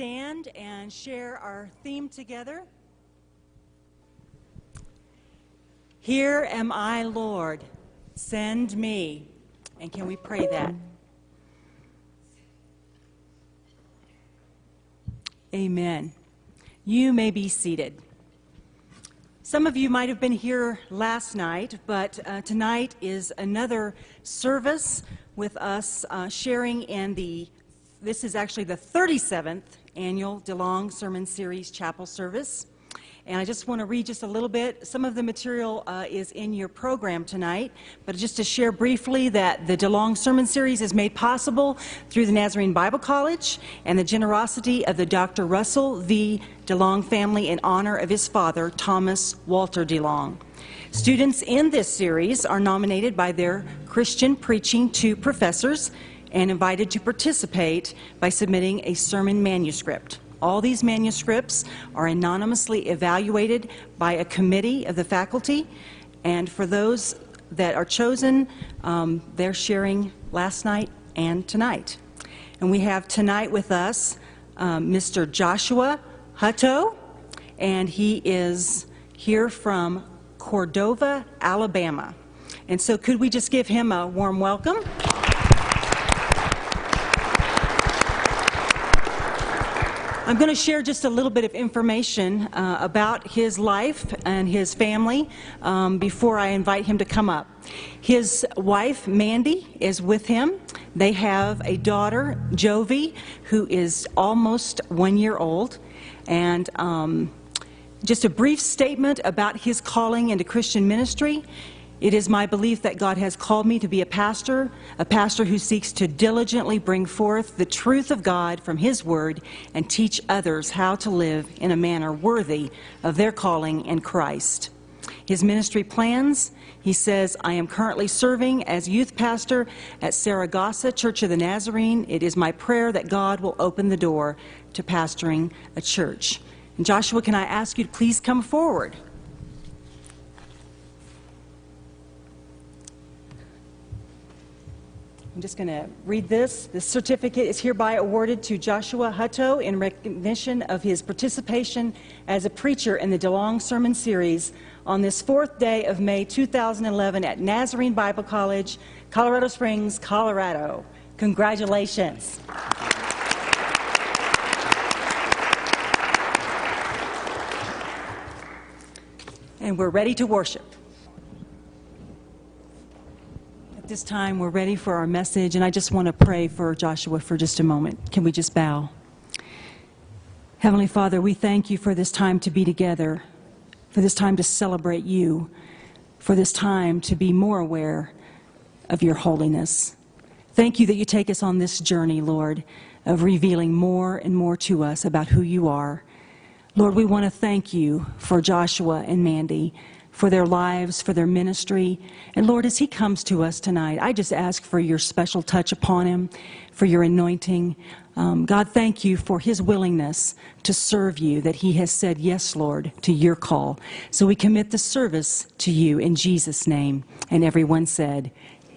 stand and share our theme together. Here am I, Lord, send me. And can we pray that? Amen. You may be seated. Some of you might have been here last night, but uh, tonight is another service with us uh, sharing in the this is actually the 37th annual DeLong Sermon Series chapel service. And I just want to read just a little bit. Some of the material uh, is in your program tonight, but just to share briefly that the DeLong Sermon Series is made possible through the Nazarene Bible College and the generosity of the Dr. Russell V. DeLong family in honor of his father, Thomas Walter DeLong. Students in this series are nominated by their Christian Preaching to professors and invited to participate by submitting a sermon manuscript. All these manuscripts are anonymously evaluated by a committee of the faculty, and for those that are chosen, um, they're sharing last night and tonight. And we have tonight with us um, Mr. Joshua Hutto, and he is here from Cordova, Alabama. And so, could we just give him a warm welcome? I'm going to share just a little bit of information uh, about his life and his family um, before I invite him to come up. His wife, Mandy, is with him. They have a daughter, Jovi, who is almost one year old. And um, just a brief statement about his calling into Christian ministry. It is my belief that God has called me to be a pastor, a pastor who seeks to diligently bring forth the truth of God from His Word and teach others how to live in a manner worthy of their calling in Christ. His ministry plans, he says, I am currently serving as youth pastor at Saragossa Church of the Nazarene. It is my prayer that God will open the door to pastoring a church. And Joshua, can I ask you to please come forward? I'm just going to read this. The certificate is hereby awarded to Joshua Hutto in recognition of his participation as a preacher in the DeLong Sermon Series on this fourth day of May 2011 at Nazarene Bible College, Colorado Springs, Colorado. Congratulations. And we're ready to worship. This time we're ready for our message, and I just want to pray for Joshua for just a moment. Can we just bow? Heavenly Father, we thank you for this time to be together, for this time to celebrate you, for this time to be more aware of your holiness. Thank you that you take us on this journey, Lord, of revealing more and more to us about who you are. Lord, we want to thank you for Joshua and Mandy for their lives, for their ministry. And Lord, as he comes to us tonight, I just ask for your special touch upon him, for your anointing. Um, God, thank you for his willingness to serve you, that he has said, Yes, Lord, to your call. So we commit the service to you in Jesus' name. And everyone said,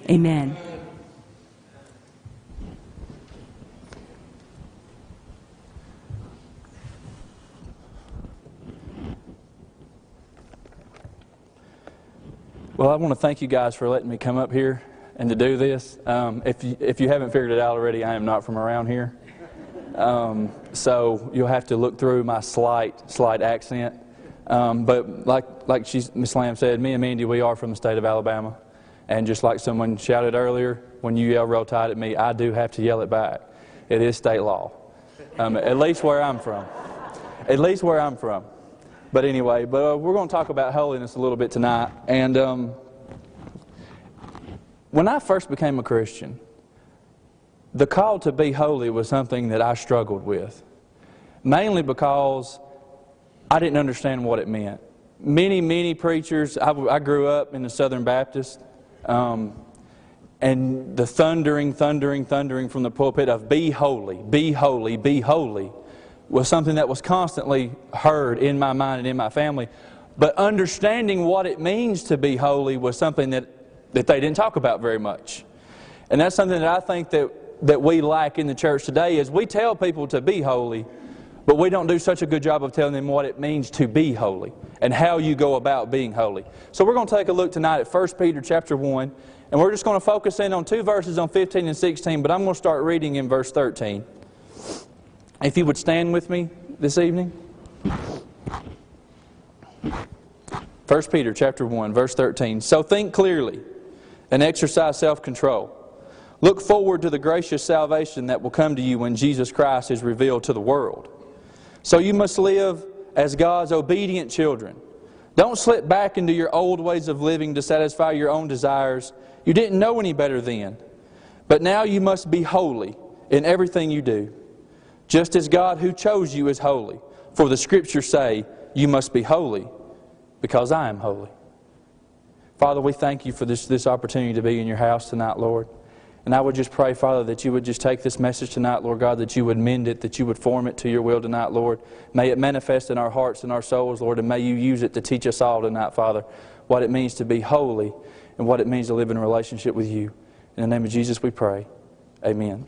Amen. Well, I want to thank you guys for letting me come up here and to do this. Um, if, you, if you haven't figured it out already, I am not from around here. Um, so you'll have to look through my slight, slight accent. Um, but like, like Miss Lamb said, me and Mandy, we are from the state of Alabama. And just like someone shouted earlier, when you yell Roll Tide at me, I do have to yell it back. It is state law, um, at least where I'm from. At least where I'm from. But anyway, but uh, we're going to talk about holiness a little bit tonight. And um, when I first became a Christian, the call to be holy was something that I struggled with, mainly because I didn't understand what it meant. Many, many preachers, I, I grew up in the Southern Baptist, um, and the thundering, thundering, thundering from the pulpit of be holy, be holy, be holy was something that was constantly heard in my mind and in my family. But understanding what it means to be holy was something that, that they didn't talk about very much. And that's something that I think that that we lack in the church today is we tell people to be holy, but we don't do such a good job of telling them what it means to be holy and how you go about being holy. So we're going to take a look tonight at 1 Peter chapter 1, and we're just going to focus in on two verses on 15 and 16, but I'm going to start reading in verse 13. If you would stand with me this evening. 1 Peter chapter 1 verse 13. So think clearly and exercise self-control. Look forward to the gracious salvation that will come to you when Jesus Christ is revealed to the world. So you must live as God's obedient children. Don't slip back into your old ways of living to satisfy your own desires. You didn't know any better then. But now you must be holy in everything you do, just as God who chose you is holy. For the scriptures say, You must be holy because I am holy. Father, we thank you for this, this opportunity to be in your house tonight, Lord. And I would just pray, Father, that you would just take this message tonight, Lord God, that you would mend it, that you would form it to your will tonight, Lord. May it manifest in our hearts and our souls, Lord, and may you use it to teach us all tonight, Father, what it means to be holy and what it means to live in a relationship with you. In the name of Jesus we pray. Amen.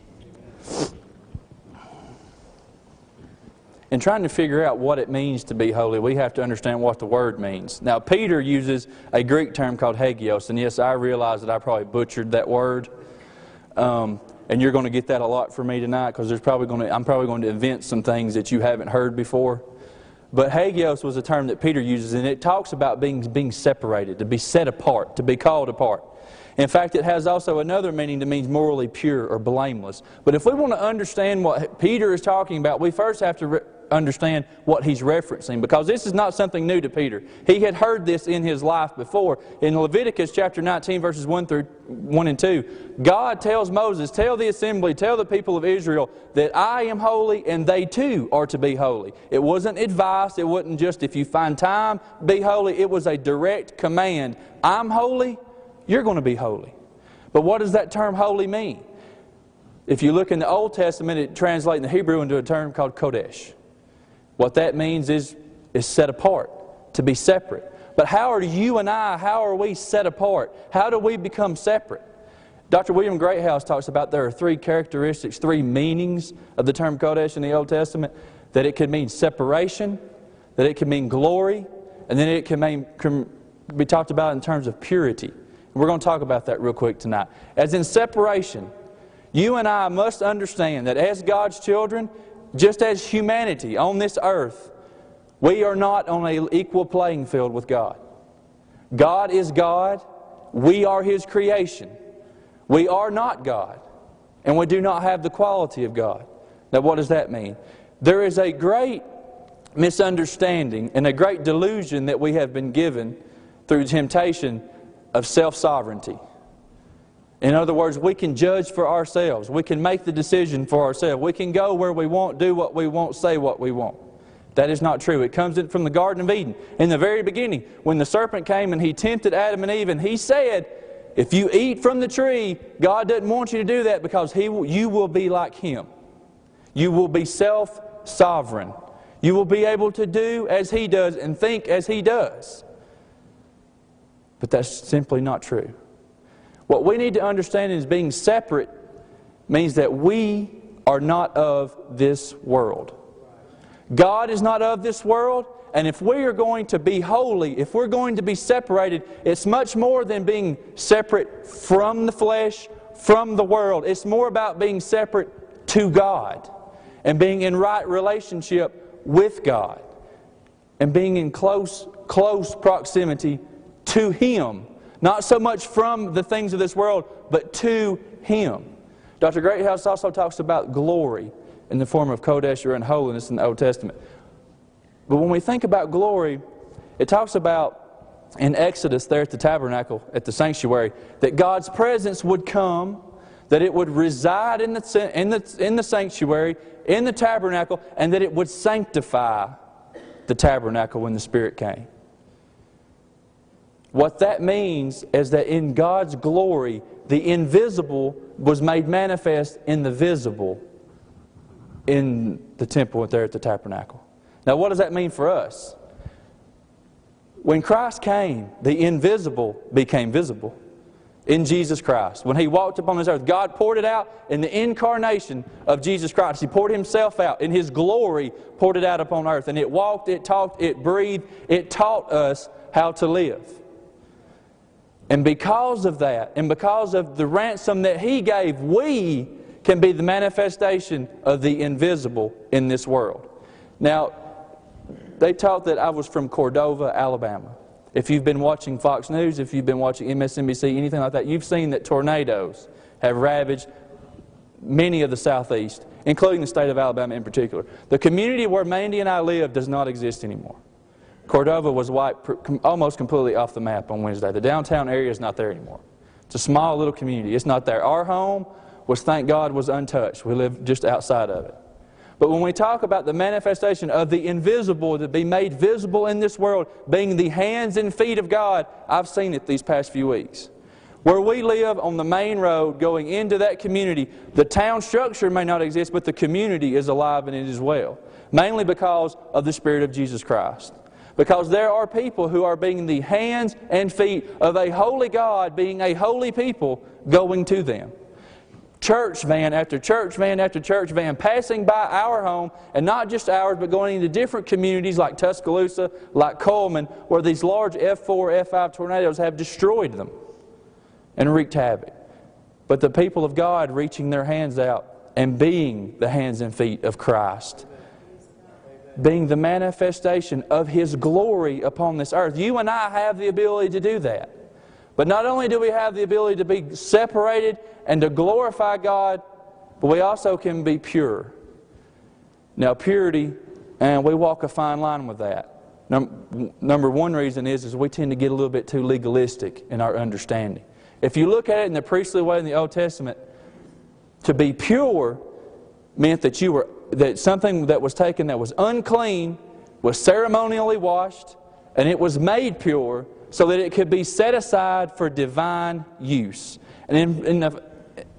In trying to figure out what it means to be holy, we have to understand what the word means. Now, Peter uses a Greek term called hagios, and yes, I realize that I probably butchered that word. Um, and you're going to get that a lot from me tonight because there's probably going to, I'm probably going to invent some things that you haven't heard before. But hagios was a term that Peter uses, and it talks about being, being separated, to be set apart, to be called apart. In fact, it has also another meaning that means morally pure or blameless. But if we want to understand what Peter is talking about, we first have to understand what he's referencing because this is not something new to Peter. He had heard this in his life before. In Leviticus chapter 19 verses 1 through 1 and 2, God tells Moses, "Tell the assembly, tell the people of Israel that I am holy and they too are to be holy." It wasn't advice, it wasn't just if you find time be holy, it was a direct command. I'm holy, you're going to be holy. But what does that term holy mean? If you look in the Old Testament, it translates the Hebrew into a term called Kodesh. What that means is, is set apart, to be separate. But how are you and I, how are we set apart? How do we become separate? Dr. William Greathouse talks about there are three characteristics, three meanings of the term Kodesh in the Old Testament. That it could mean separation, that it can mean glory, and then it can, mean, can be talked about in terms of purity. We're going to talk about that real quick tonight. As in separation, you and I must understand that as God's children, just as humanity on this earth, we are not on an equal playing field with God. God is God. We are His creation. We are not God. And we do not have the quality of God. Now, what does that mean? There is a great misunderstanding and a great delusion that we have been given through temptation of self sovereignty. In other words, we can judge for ourselves. We can make the decision for ourselves. We can go where we want, do what we want, say what we want. That is not true. It comes in from the Garden of Eden. In the very beginning, when the serpent came and he tempted Adam and Eve, and he said, If you eat from the tree, God doesn't want you to do that because he will, you will be like him. You will be self sovereign. You will be able to do as he does and think as he does. But that's simply not true. What we need to understand is being separate means that we are not of this world. God is not of this world, and if we are going to be holy, if we're going to be separated, it's much more than being separate from the flesh, from the world. It's more about being separate to God and being in right relationship with God and being in close, close proximity to Him not so much from the things of this world, but to Him. Dr. Greathouse also talks about glory in the form of Kodesh or in holiness in the Old Testament. But when we think about glory, it talks about in Exodus there at the tabernacle, at the sanctuary, that God's presence would come, that it would reside in the, in the, in the sanctuary, in the tabernacle, and that it would sanctify the tabernacle when the Spirit came. What that means is that in God's glory, the invisible was made manifest in the visible in the temple there at the tabernacle. Now, what does that mean for us? When Christ came, the invisible became visible. in Jesus Christ. When He walked upon this earth, God poured it out in the incarnation of Jesus Christ. He poured Himself out in His glory, poured it out upon earth. And it walked, it talked, it breathed, it taught us how to live. And because of that, and because of the ransom that He gave, we can be the manifestation of the invisible in this world. Now, they taught that I was from Cordova, Alabama. If you've been watching Fox News, if you've been watching MSNBC, anything like that, you've seen that tornadoes have ravaged many of the southeast, including the state of Alabama in particular. The community where Mandy and I live does not exist anymore. Cordova was wiped almost completely off the map on Wednesday. The downtown area is not there anymore. It's a small little community. It's not there. Our home was, thank God, was untouched. We live just outside of it. But when we talk about the manifestation of the invisible to be made visible in this world, being the hands and feet of God, I've seen it these past few weeks. Where we live on the main road going into that community, the town structure may not exist, but the community is alive and it is well. Mainly because of the Spirit of Jesus Christ. Because there are people who are being the hands and feet of a holy God, being a holy people, going to them church van after church van after church van passing by our home, and not just ours, but going into different communities like Tuscaloosa, like Cullman, where these large F4, F5 tornadoes have destroyed them and wreaked havoc. But the people of God reaching their hands out and being the hands and feet of Christ. Being the manifestation of His glory upon this earth. You and I have the ability to do that. But not only do we have the ability to be separated and to glorify God, but we also can be pure. Now, purity, and we walk a fine line with that. Number one reason is, is we tend to get a little bit too legalistic in our understanding. If you look at it in the priestly way in the Old Testament, to be pure meant that you were that something that was taken that was unclean was ceremonially washed and it was made pure so that it could be set aside for divine use. And in, in, the,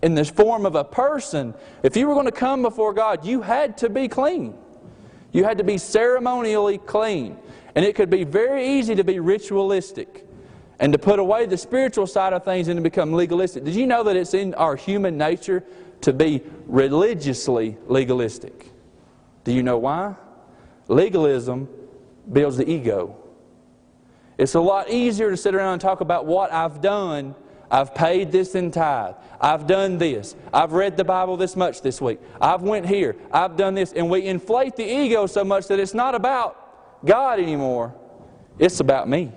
in the form of a person, if you were going to come before God, you had to be clean. You had to be ceremonially clean. And it could be very easy to be ritualistic and to put away the spiritual side of things and to become legalistic. Did you know that it's in our human nature to be religiously legalistic? Do you know why? Legalism builds the ego. It's a lot easier to sit around and talk about what I've done. I've paid this in tithe. I've done this. I've read the Bible this much this week. I've went here. I've done this. And we inflate the ego so much that it's not about God anymore. It's about me.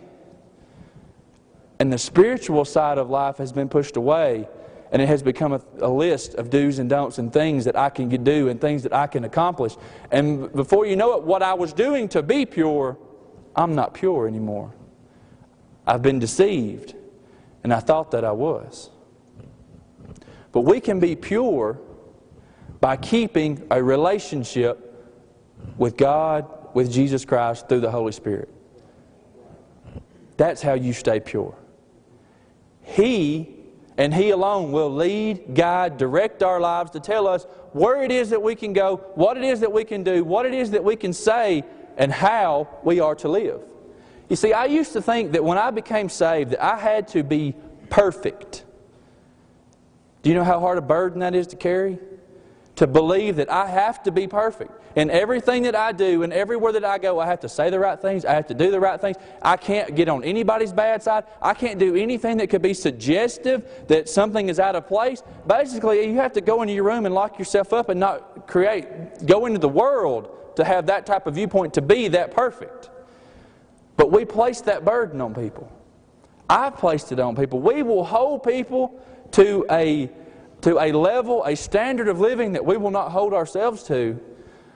And the spiritual side of life has been pushed away and it has become a, a, list of do's and don'ts and things that I can do and things that I can accomplish. And before you know it, what I was doing to be pure, I'm not pure anymore. I've been deceived, and I thought that I was. But we can be pure by keeping a relationship with God, with Jesus Christ, through the Holy Spirit. That's how you stay pure. He and He alone will lead, guide, direct our lives to tell us where it is that we can go, what it is that we can do, what it is that we can say, and how we are to live. You see, I used to think that when I became saved that I had to be perfect. Do you know how hard a burden that is to carry? To believe that I have to be perfect. In everything that I do and everywhere that I go, I have to say the right things. I have to do the right things. I can't get on anybody's bad side. I can't do anything that could be suggestive that something is out of place. Basically, you have to go into your room and lock yourself up and not create, go into the world to have that type of viewpoint to be that perfect. But we place that burden on people. I've placed it on people. We will hold people to a, to a level, a standard of living that we will not hold ourselves to,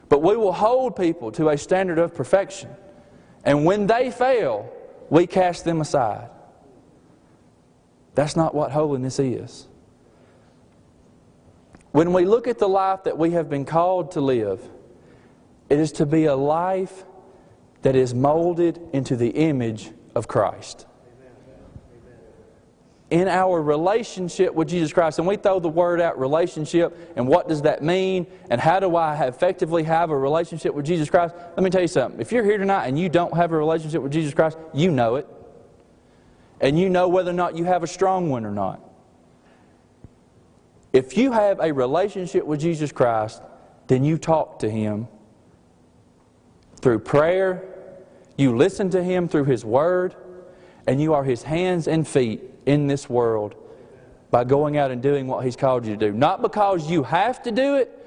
but we will hold people to a standard of perfection. And when they fail, we cast them aside. That's not what holiness is. When we look at the life that we have been called to live, it is to be a life that is molded into the image of Christ. In our relationship with Jesus Christ, and we throw the word out relationship, and what does that mean, and how do I effectively have a relationship with Jesus Christ? Let me tell you something. If you're here tonight and you don't have a relationship with Jesus Christ, you know it. and you know whether or not you have a strong one or not. If you have a relationship with Jesus Christ, then you talk to Him through prayer, you listen to Him through His Word, and you are His hands and feet in this world by going out and doing what He's called you to do. Not because you have to do it.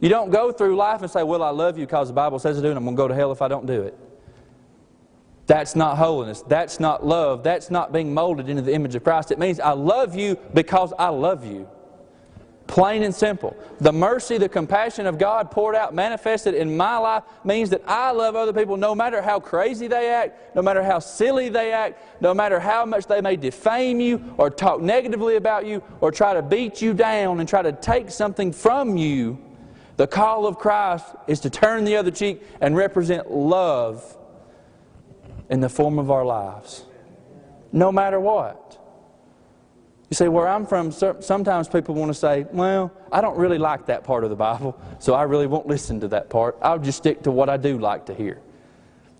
You don't go through life and say, Well, I love you because the Bible says to do it, and I'm going to go to hell if I don't do it. That's not holiness. That's not love. That's not being molded into the image of Christ. It means I love you because I love you. Plain and simple. The mercy, the compassion of God poured out, manifested in my life, means that I love other people no matter how crazy they act, no matter how silly they act, no matter how much they may defame you or talk negatively about you or try to beat you down and try to take something from you. The call of Christ is to turn the other cheek and represent love in the form of our lives, no matter what. You see, where I'm from, sometimes people want to say, well, I don't really like that part of the Bible, so I really won't listen to that part. I'll just stick to what I do like to hear.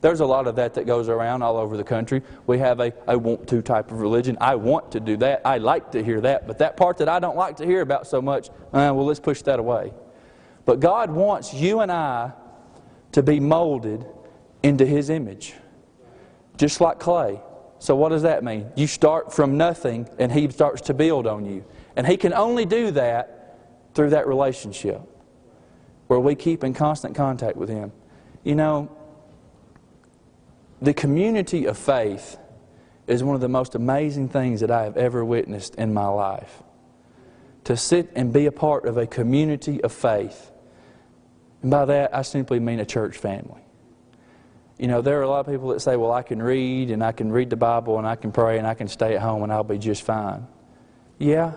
There's a lot of that that goes around all over the country. We have a I want to type of religion. I want to do that. I like to hear that. But that part that I don't like to hear about so much, uh, well, let's push that away. But God wants you and I to be molded into His image just like clay. So, what does that mean? You start from nothing and He starts to build on you. And He can only do that through that relationship where we keep in constant contact with Him. You know, the community of faith is one of the most amazing things that I have ever witnessed in my life. To sit and be a part of a community of faith. And by that, I simply mean a church family. You know, there are a lot of people that say, well, I can read and I can read the Bible and I can pray and I can stay at home and I'll be just fine. Yeah,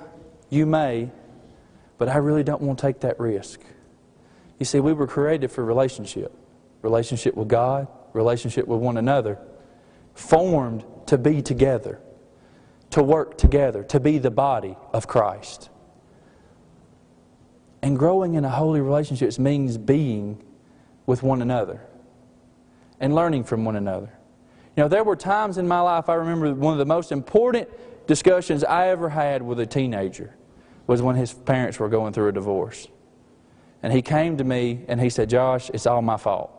you may, but I really don't want to take that risk. You see, we were created for relationship relationship with God, relationship with one another, formed to be together, to work together, to be the body of Christ. And growing in a holy relationship means being with one another and learning from one another. You know, there were times in my life, I remember one of the most important discussions I ever had with a teenager was when his parents were going through a divorce. And he came to me and he said, Josh, it's all my fault.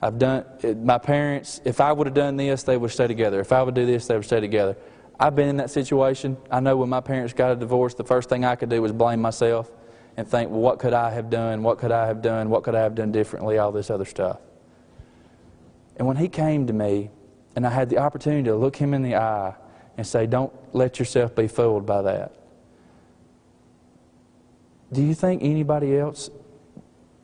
I've done, my parents, if I would have done this, they would stay together. If I would do this, they would stay together. I've been in that situation. I know when my parents got a divorce, the first thing I could do was blame myself and think, well, what could I have done? What could I have done? What could I have done differently? All this other stuff. And when he came to me, and I had the opportunity to look him in the eye and say, Don't let yourself be fooled by that. Do you think anybody else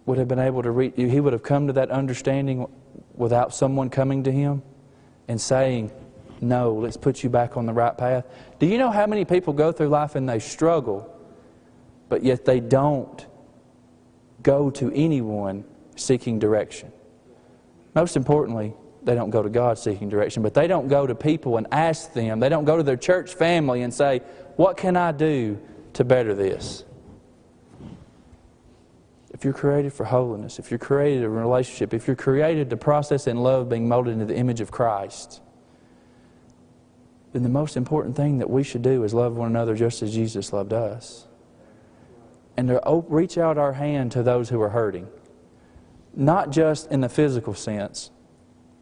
would have been able to reach you? He would have come to that understanding without someone coming to him and saying, No, let's put you back on the right path. Do you know how many people go through life and they struggle, but yet they don't go to anyone seeking direction? Most importantly, they don't go to God seeking direction, but they don't go to people and ask them. They don't go to their church family and say, What can I do to better this? If you're created for holiness, if you're created a relationship, if you're created to process in love being molded into the image of Christ, then the most important thing that we should do is love one another just as Jesus loved us. And to reach out our hand to those who are hurting not just in the physical sense,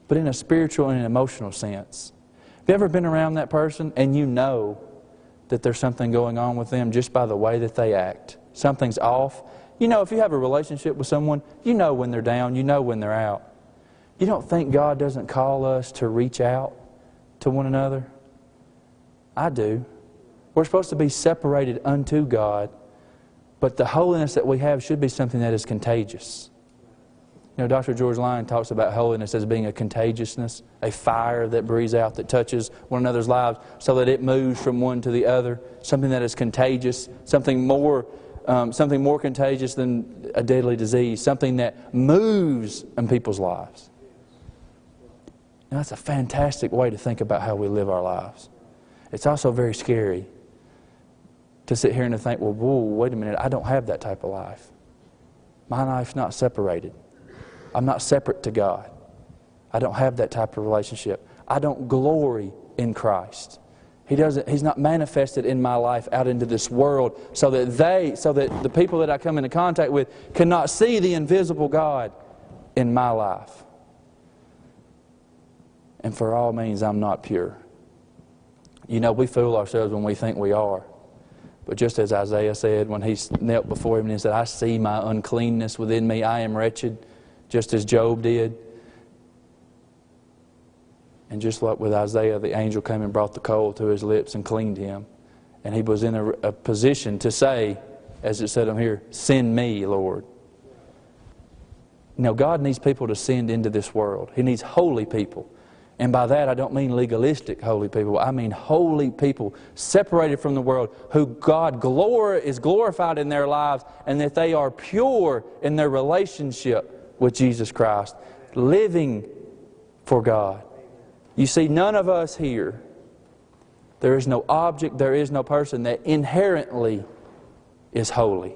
but in a spiritual and an emotional sense. Have you ever been around that person and you know that there's something going on with them just by the way that they act? Something's off. You know, if you have a relationship with someone, you know when they're down, you know when they're out. You don't think God doesn't call us to reach out to one another? I do. We're supposed to be separated unto God, but the holiness that we have should be something that is contagious. You know, Dr. George Lyon talks about holiness as being a contagiousness, a fire that breathes out, that touches one another's lives so that it moves from one to the other, something that is contagious, something more, um, something more contagious than a deadly disease, something that moves in people's lives. Now, that's a fantastic way to think about how we live our lives. It's also very scary to sit here and to think, well, whoa, wait a minute, I don't have that type of life. My life's not separated. I'm not separate to God. I don't have that type of relationship. I don't glory in Christ. He doesn't, he's not manifested in my life out into this world so that they, so that the people that I come into contact with cannot see the invisible God in my life. And for all means, I'm not pure. You know, we fool ourselves when we think we are. But just as Isaiah said when he knelt before him and he said, I see my uncleanness within me, I am wretched, just as Job did. And just like with Isaiah, the angel came and brought the coal to his lips and cleaned him. And he was in a, a position to say, as it said on here, Send me, Lord. Now, God needs people to send into this world. He needs holy people. And by that, I don't mean legalistic holy people. I mean holy people separated from the world who God glor- is glorified in their lives and that they are pure in their relationship with Jesus Christ, living for God. You see, none of us here, there is no object, there is no person that inherently is holy.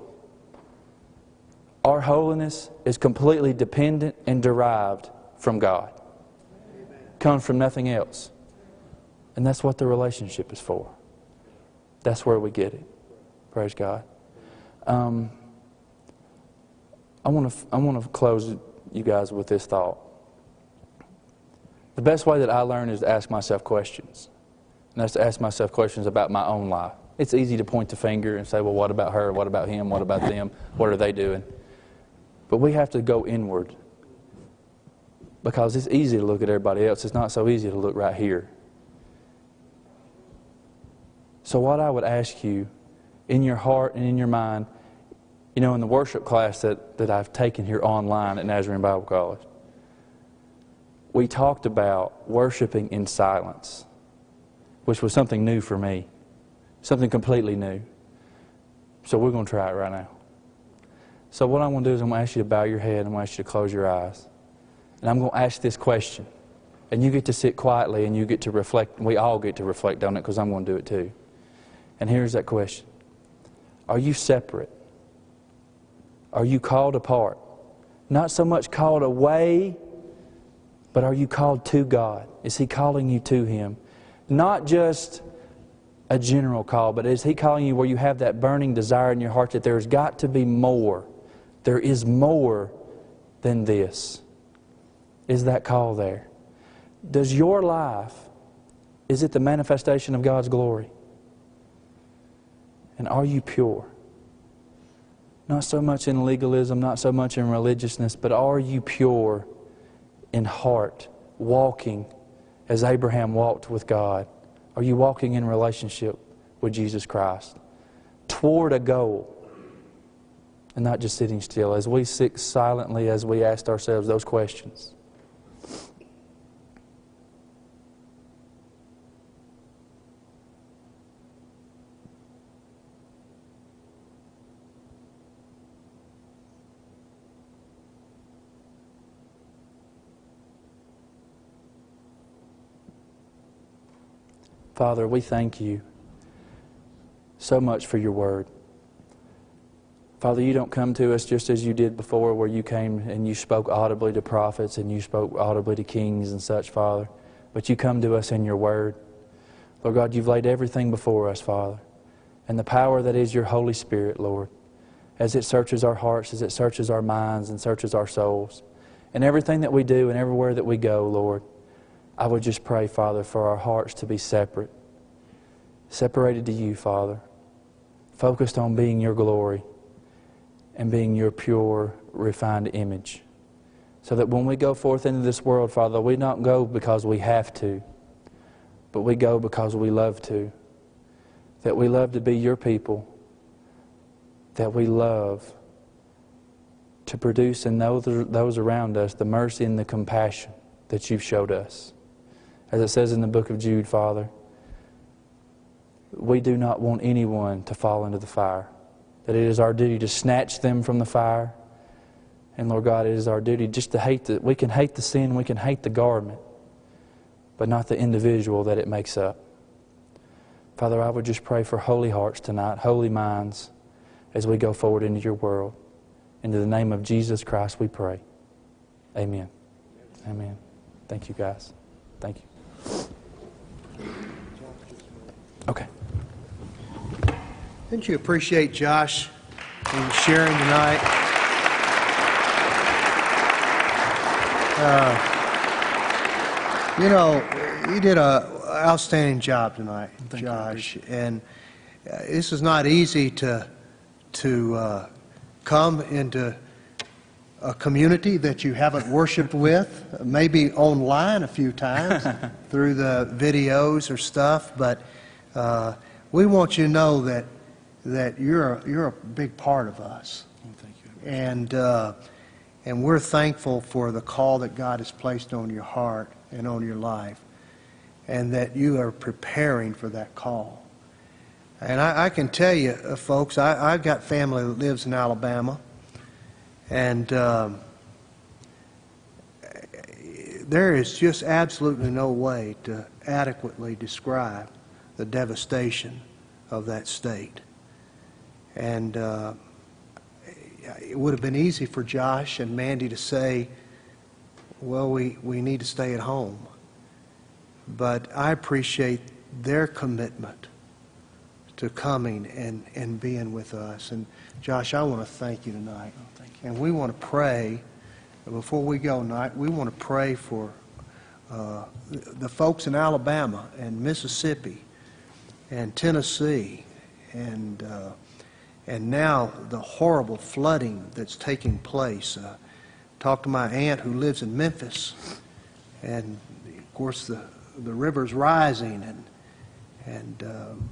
Our holiness is completely dependent and derived from God comes from nothing else. And that's what the relationship is for. That's where we get it. Praise God. Um, I want to I want to close you guys with this thought. The best way that I learn is to ask myself questions. And that's to ask myself questions about my own life. It's easy to point the finger and say, well, what about her? What about him? What about them? What are they doing? But we have to go inward because it's easy to look at everybody else. It's not so easy to look right here. So, what I would ask you in your heart and in your mind, you know, in the worship class that, that I've taken here online at Nazarene Bible College, we talked about worshiping in silence, which was something new for me, something completely new. So, we're going to try it right now. So, what I'm going to do is I'm going to ask you to bow your head and I'm going to ask you to close your eyes. And I'm going to ask this question. And you get to sit quietly and you get to reflect. We all get to reflect on it because I'm going to do it too. And here's that question Are you separate? Are you called apart? Not so much called away, but are you called to God? Is He calling you to Him? Not just a general call, but is He calling you where you have that burning desire in your heart that there's got to be more? There is more than this is that call there? Does your life, is it the manifestation of God's glory? And are you pure? Not so much in legalism, not so much in religiousness, but are you pure in heart, walking as Abraham walked with God? Are you walking in relationship with Jesus Christ toward a goal and not just sitting still? As we sit silently, as we ask ourselves those questions. Father, we thank you so much for your word. Father, you don't come to us just as you did before, where you came and you spoke audibly to prophets and you spoke audibly to kings and such, Father. But you come to us in your word. Lord God, you've laid everything before us, Father. And the power that is your Holy Spirit, Lord, as it searches our hearts, as it searches our minds and searches our souls. And everything that we do and everywhere that we go, Lord, I would just pray, Father, for our hearts to be separate, separated to you, Father, focused on being your glory and being your pure, refined image. So that when we go forth into this world, Father, we don't go because we have to, but we go because we love to. That we love to be your people, that we love to produce in those, those around us the mercy and the compassion that you've showed us. As it says in the book of Jude, Father, we do not want anyone to fall into the fire. That it is our duty to snatch them from the fire. And Lord God, it is our duty just to hate the, we can hate the sin, we can hate the garment, but not the individual that it makes up. Father, I would just pray for holy hearts tonight, holy minds, as we go forward into your world. Into the name of Jesus Christ we pray. Amen. Amen. Thank you, guys. Thank you. Didn't you appreciate Josh and sharing tonight? Uh, You know, you did an outstanding job tonight, Josh, and uh, this is not easy to, to uh, come into a community that you haven't worshiped with, maybe online a few times through the videos or stuff, but uh, we want you to know that, that you're, a- you're a big part of us. Thank you. And, uh, and we're thankful for the call that God has placed on your heart and on your life, and that you are preparing for that call. And I, I can tell you, uh, folks, I, I've got family that lives in Alabama, and um, there is just absolutely no way to adequately describe the devastation of that state. And uh, it would have been easy for Josh and Mandy to say, well, we, we need to stay at home. But I appreciate their commitment to coming and, and being with us. And Josh, I want to thank you tonight. thank you. And we want to pray, before we go tonight, we want to pray for uh, the the folks in Alabama and Mississippi and Tennessee and, uh, and now the horrible flooding that's taking place. Uh, Talked to my aunt who lives in Memphis, and of course, the, the river's rising, and, and um,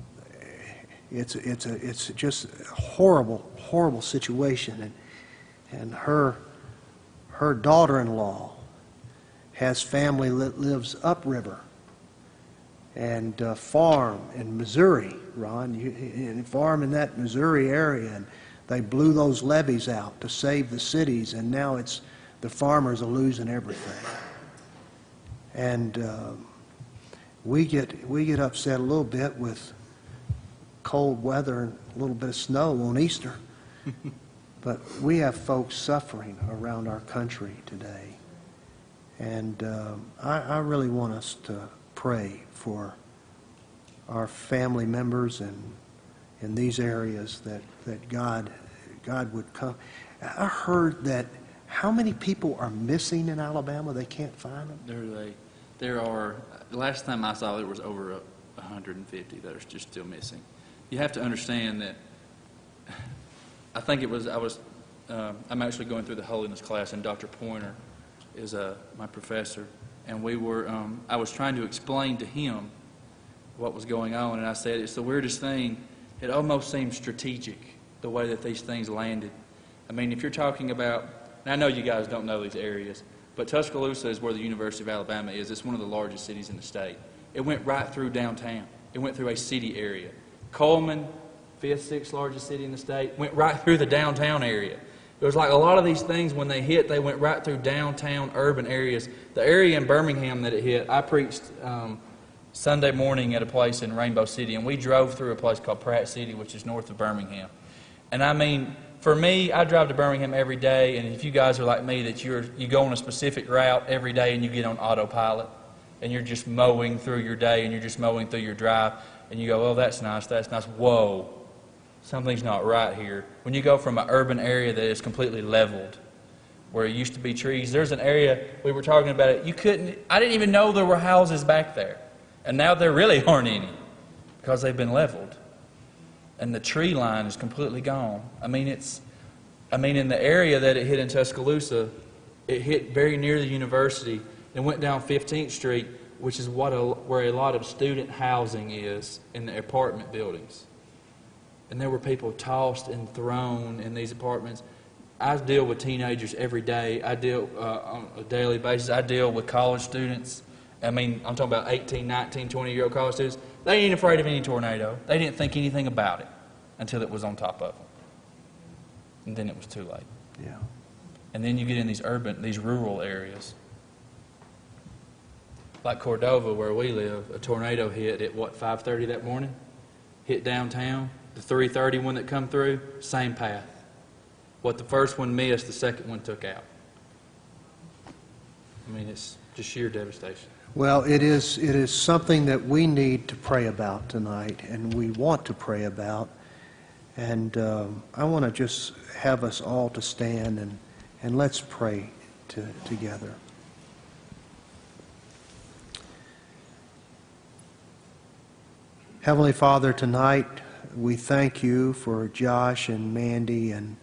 it's, it's, a, it's just a horrible, horrible situation. And, and her, her daughter-in-law has family that lives upriver and uh, farm in Missouri, Ron, you, and farm in that Missouri area, and they blew those levees out to save the cities, and now it's the farmers are losing everything. And um, we get we get upset a little bit with cold weather and a little bit of snow on Easter, but we have folks suffering around our country today. And um, I, I really want us to pray for our family members and in these areas that, that God, God would come. I heard that how many people are missing in Alabama? They can't find them? There they, there are, the last time I saw, there was over a 150 that are just still missing. You have to understand that, I think it was, I was, um, I'm actually going through the holiness class, and Dr. Pointer is uh, my professor, and we were, um, I was trying to explain to him what was going on, and I said, it's the weirdest thing. It almost seems strategic, the way that these things landed. I mean, if you're talking about, and I know you guys don't know these areas, but Tuscaloosa is where the University of Alabama is. It's one of the largest cities in the state. It went right through downtown. It went through a city area. Cullman, fifth, sixth largest city in the state, went right through the downtown area. It was like a lot of these things, when they hit, they went right through downtown urban areas. The area in Birmingham that it hit, I preached um, Sunday morning at a place in Rainbow City, and we drove through a place called Pratt City, which is north of Birmingham. And I mean, for me, I drive to Birmingham every day, and if you guys are like me, that you're you go on a specific route every day and you get on autopilot, and you're just mowing through your day and you're just mowing through your drive, and you go, oh, that's nice, that's nice. Whoa, something's not right here. When you go from an urban area that is completely leveled, where it used to be trees, there's an area we were talking about it. You couldn't. I didn't even know there were houses back there, and now there really aren't any because they've been leveled and the tree line is completely gone. I mean, it's, I mean, in the area that it hit in Tuscaloosa, it hit very near the university and went down 15th Street, which is what a, where a lot of student housing is in the apartment buildings. And there were people tossed and thrown in these apartments. I deal with teenagers every day. I deal uh, on a daily basis. I deal with college students. I mean, I'm talking about 18, 19, 20 year old college students. They ain't afraid of any tornado. They didn't think anything about it until it was on top of them. And then it was too late. Yeah. And then you get in these urban, these rural areas. Like Cordova, where we live, a tornado hit at what, 5.30 that morning? Hit downtown. The 3.30 one that come through, same path. What the first one missed, the second one took out. I mean, it's just sheer devastation. Well, it is, it is something that we need to pray about tonight, and we want to pray about. And um, I want to just have us all to stand and, and let's pray to, together. Heavenly Father, tonight we thank you for Josh and Mandy and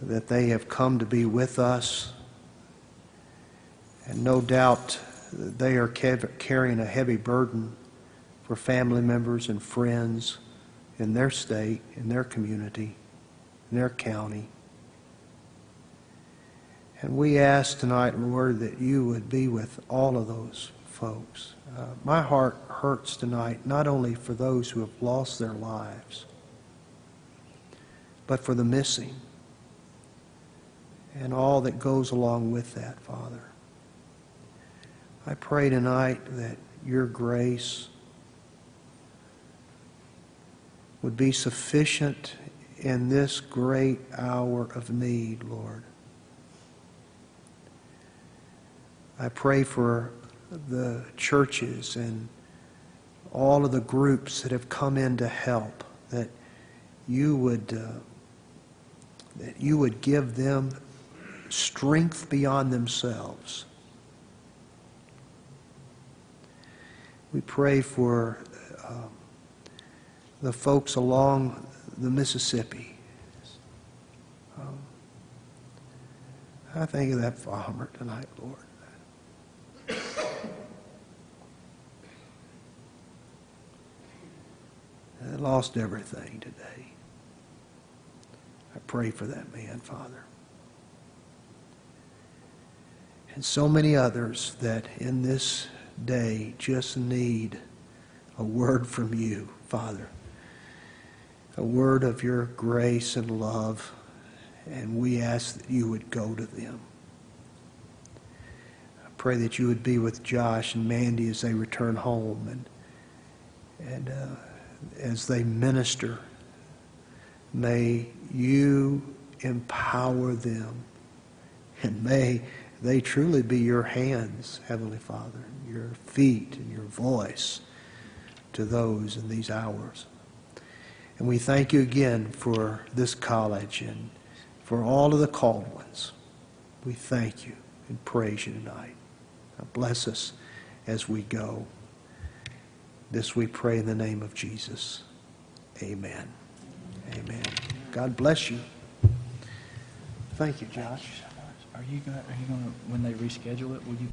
that they have come to be with us. And no doubt they are carrying a heavy burden for family members and friends in their state, in their community, in their county. And we ask tonight, Lord, that you would be with all of those folks. Uh, my heart hurts tonight, not only for those who have lost their lives, but for the missing and all that goes along with that, Father. I pray tonight that your grace would be sufficient in this great hour of need, Lord. I pray for the churches and all of the groups that have come in to help, that you would, uh, that you would give them strength beyond themselves. We pray for um, the folks along the Mississippi. Um, I think of that farmer tonight, Lord. That lost everything today. I pray for that man, Father. And so many others that in this day just need a word from you, Father. A word of your grace and love. And we ask that you would go to them. I pray that you would be with Josh and Mandy as they return home and, and uh, as they minister. May you empower them. And may they truly be your hands, Heavenly Father, your feet and your voice to those in these hours. And we thank you again for this college and for all of the called ones. We thank you and praise you tonight. Now bless us as we go. This we pray in the name of Jesus. Amen. Amen. God bless you. Thank you, Josh. Are you going, are you going to, when they reschedule it, will you